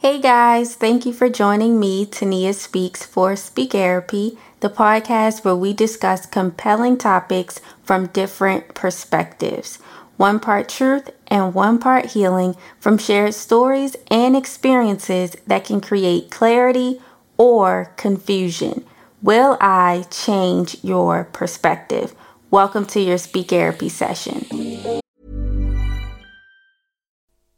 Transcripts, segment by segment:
Hey guys, thank you for joining me, Tania Speaks for Speak Therapy, the podcast where we discuss compelling topics from different perspectives. One part truth and one part healing from shared stories and experiences that can create clarity or confusion. Will I change your perspective? Welcome to your Speak Therapy session.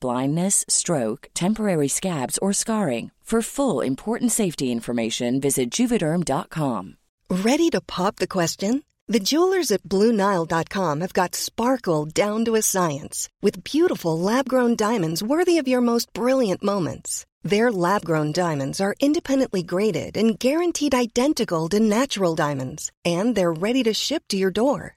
blindness, stroke, temporary scabs, or scarring. For full important safety information, visit juvederm.com. Ready to pop the question? The jewelers at BlueNile.com have got sparkle down to a science with beautiful lab grown diamonds worthy of your most brilliant moments. Their lab grown diamonds are independently graded and guaranteed identical to natural diamonds, and they're ready to ship to your door.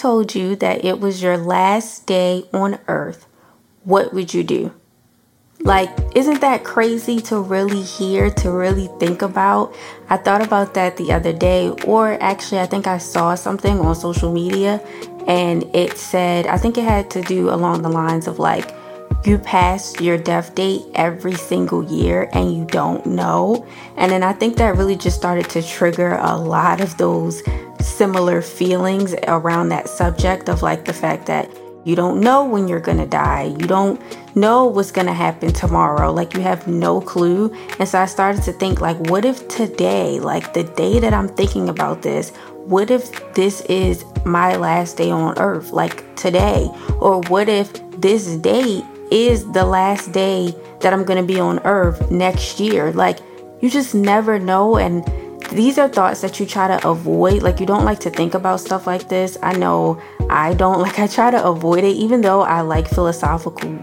told you that it was your last day on earth, what would you do? Like, isn't that crazy to really hear, to really think about? I thought about that the other day, or actually, I think I saw something on social media and it said, I think it had to do along the lines of like, you pass your death date every single year and you don't know. And then I think that really just started to trigger a lot of those similar feelings around that subject of like the fact that you don't know when you're gonna die. You don't know what's gonna happen tomorrow. Like you have no clue. And so I started to think, like, what if today, like the day that I'm thinking about this, what if this is my last day on earth, like today? Or what if this day is the last day that I'm gonna be on earth next year? Like, you just never know. And these are thoughts that you try to avoid. Like, you don't like to think about stuff like this. I know I don't. Like, I try to avoid it, even though I like philosophical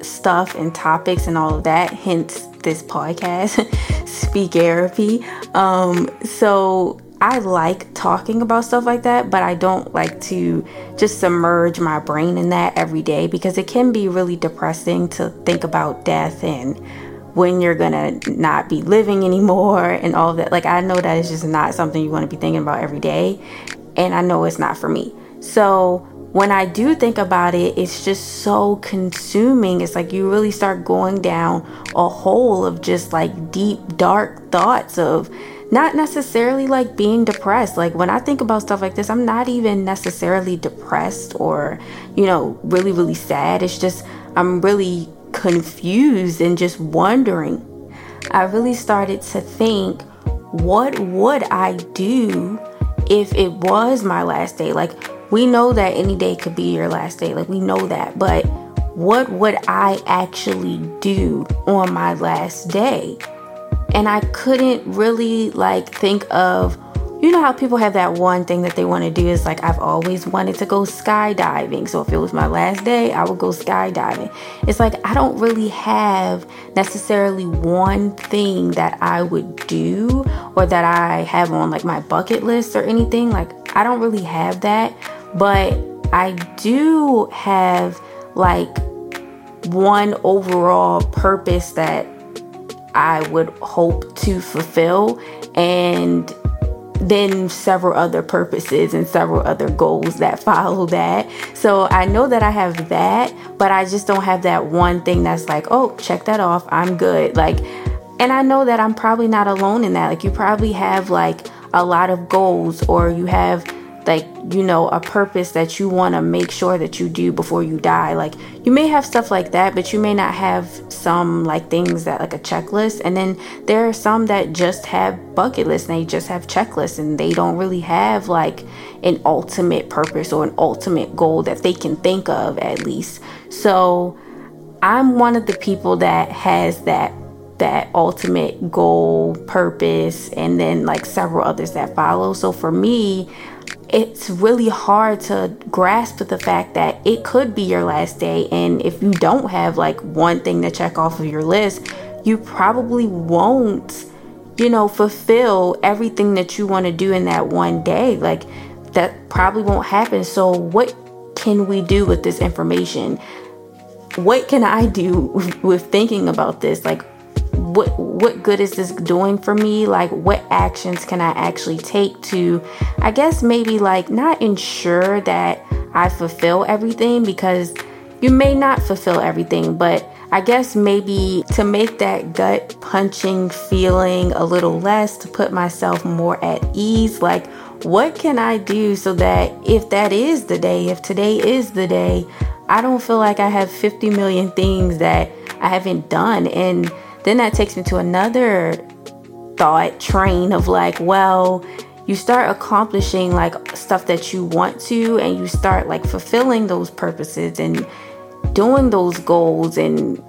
stuff and topics and all of that, hence this podcast, Speak Therapy. Um, so, I like talking about stuff like that, but I don't like to just submerge my brain in that every day because it can be really depressing to think about death and when you're gonna not be living anymore and all that. Like, I know that is just not something you wanna be thinking about every day, and I know it's not for me. So, when I do think about it, it's just so consuming. It's like you really start going down a hole of just like deep, dark thoughts of not necessarily like being depressed. Like when I think about stuff like this, I'm not even necessarily depressed or, you know, really, really sad. It's just I'm really confused and just wondering. I really started to think, what would I do if it was my last day? Like, we know that any day could be your last day, like, we know that, but what would I actually do on my last day? And I couldn't really like think of you know how people have that one thing that they want to do is like I've always wanted to go skydiving. So if it was my last day, I would go skydiving. It's like I don't really have necessarily one thing that I would do or that I have on like my bucket list or anything. Like I don't really have that, but I do have like one overall purpose that I would hope to fulfill and then several other purposes and several other goals that follow that. So I know that I have that, but I just don't have that one thing that's like, oh, check that off. I'm good. Like, and I know that I'm probably not alone in that. Like, you probably have like a lot of goals or you have like you know a purpose that you want to make sure that you do before you die. Like you may have stuff like that but you may not have some like things that like a checklist. And then there are some that just have bucket lists and they just have checklists and they don't really have like an ultimate purpose or an ultimate goal that they can think of at least. So i'm one of the people that has that that ultimate goal purpose and then like several others that follow. So for me it's really hard to grasp the fact that it could be your last day. And if you don't have like one thing to check off of your list, you probably won't, you know, fulfill everything that you want to do in that one day. Like, that probably won't happen. So, what can we do with this information? What can I do with thinking about this? Like, what what good is this doing for me? Like what actions can i actually take to i guess maybe like not ensure that i fulfill everything? Because you may not fulfill everything but i guess maybe to make that gut punching feeling a little less to put myself more at ease like what can i do so that if that is the day if today is the day i don't feel like i have 50 million things that i haven't done? And then that takes me to another thought train of like, well, you start accomplishing like stuff that you want to, and you start like fulfilling those purposes and doing those goals and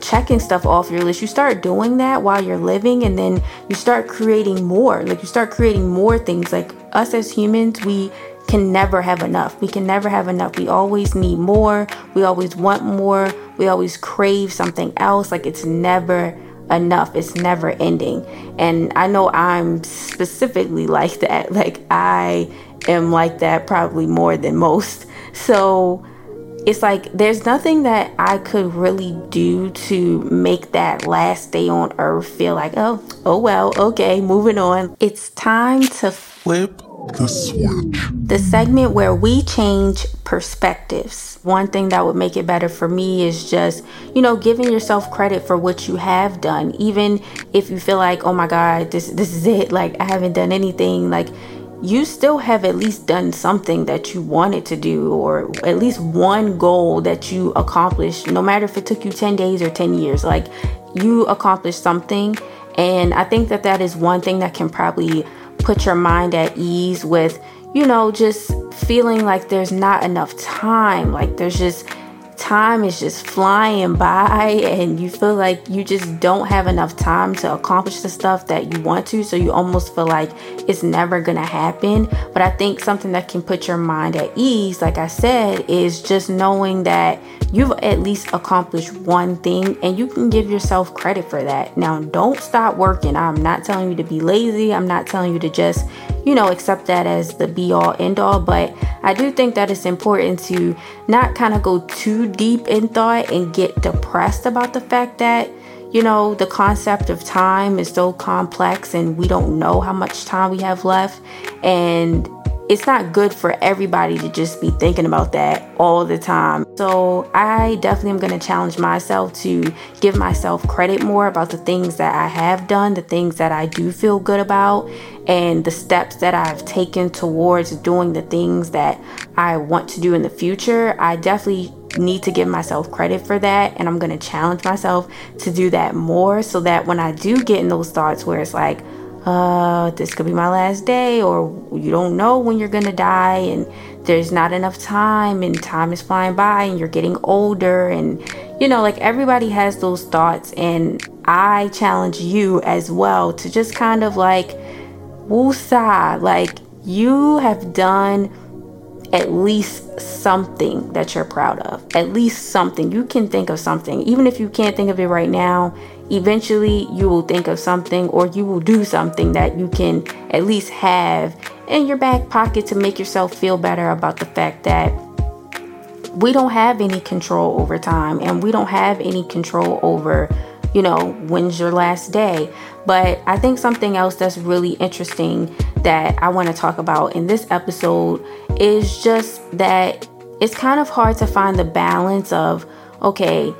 checking stuff off your list. You start doing that while you're living, and then you start creating more. Like, you start creating more things. Like, us as humans, we can never have enough. We can never have enough. We always need more. We always want more. We always crave something else. Like it's never enough. It's never ending. And I know I'm specifically like that. Like I am like that probably more than most. So it's like there's nothing that I could really do to make that last day on earth feel like, oh, oh well, okay, moving on. It's time to flip the switch. The segment where we change perspectives. One thing that would make it better for me is just, you know, giving yourself credit for what you have done. Even if you feel like, oh my God, this this is it, like I haven't done anything, like you still have at least done something that you wanted to do or at least one goal that you accomplished no matter if it took you 10 days or 10 years like you accomplished something and i think that that is one thing that can probably put your mind at ease with you know just feeling like there's not enough time like there's just time is just flying by and you feel like you just don't have enough time to accomplish the stuff that you want to so you almost feel like it's never gonna happen. But i think something that can put your mind at ease like i said is just knowing that you've at least accomplished one thing and you can give yourself credit for that. Now don't stop working. I'm not telling you to be lazy. I'm not telling you to just you know accept that as the be all end all. But i do think that it's important to not kind of go too deep in thought and get depressed about the fact that, you know, the concept of time is so complex and we don't know how much time we have left. And it's not good for everybody to just be thinking about that all the time. So I definitely am going to challenge myself to give myself credit more about the things that I have done, the things that I do feel good about, and the steps that I've taken towards doing the things that I want to do in the future. I definitely need to give myself credit for that and I'm going to challenge myself to do that more so that when I do get in those thoughts where it's like, uh, this could be my last day, or you don't know when you're gonna die, and there's not enough time, and time is flying by, and you're getting older, and you know, like everybody has those thoughts, and I challenge you as well to just kind of like, woosah, like you have done at least something that you're proud of. At least something. You can think of something. Even if you can't think of it right now, eventually you will think of something or you will do something that you can at least have in your back pocket to make yourself feel better about the fact that we don't have any control over time and we don't have any control over you know when's your last day but i think something else that's really interesting that i want to talk about in this episode is just that it's kind of hard to find the balance of okay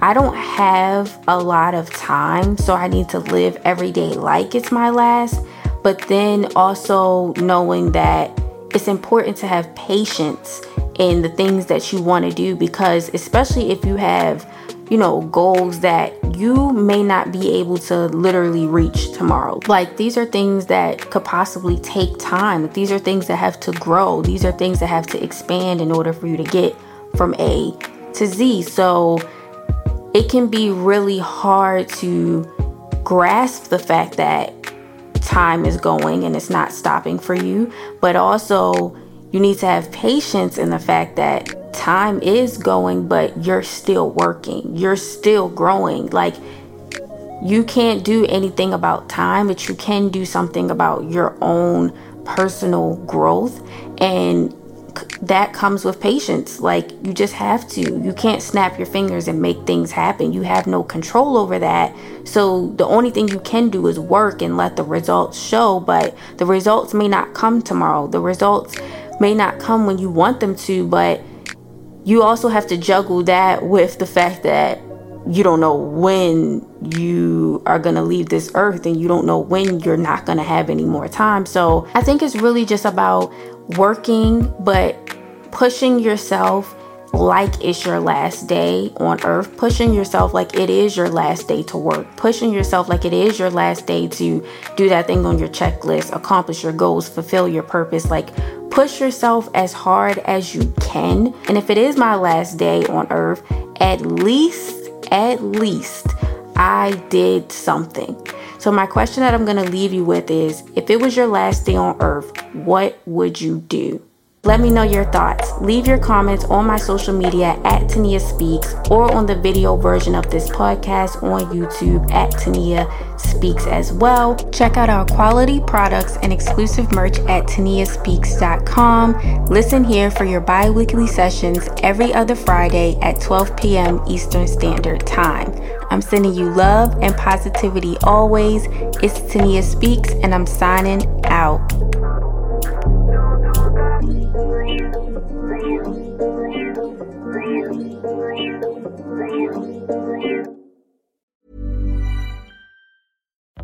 I don't have a lot of time, so I need to live every day like it's my last. But then also knowing that it's important to have patience in the things that you want to do because, especially if you have, you know, goals that you may not be able to literally reach tomorrow. Like these are things that could possibly take time. These are things that have to grow. These are things that have to expand in order for you to get from A to Z. So, it can be really hard to grasp the fact that time is going and it's not stopping for you, but also you need to have patience in the fact that time is going, but you're still working, you're still growing. Like, you can't do anything about time, but you can do something about your own personal growth. And that comes with patience. Like you just have to. You can't snap your fingers and make things happen. You have no control over that. So the only thing you can do is work and let the results show, but the results may not come tomorrow. The results may not come when you want them to, but you also have to juggle that with the fact that you don't know when you are going to leave this earth and you don't know when you're not going to have any more time. So I think it's really just about working, but pushing yourself like it's your last day on earth, pushing yourself like it is your last day to work, pushing yourself like it is your last day to do that thing on your checklist, accomplish your goals, fulfill your purpose. Like, push yourself as hard as you can. And if it is my last day on earth, at least, at least I did something. So, my question that I'm going to leave you with is if it was your last day on earth, what would you do? Let me know your thoughts. Leave your comments on my social media at Tania Speaks or on the video version of this podcast on YouTube at Tania Speaks as well. Check out our quality products and exclusive merch at taniaspeaks.com. Listen here for your bi weekly sessions every other Friday at 12 p.m. Eastern Standard Time. I'm sending you love and positivity always. It's Tania Speaks, and I'm signing out.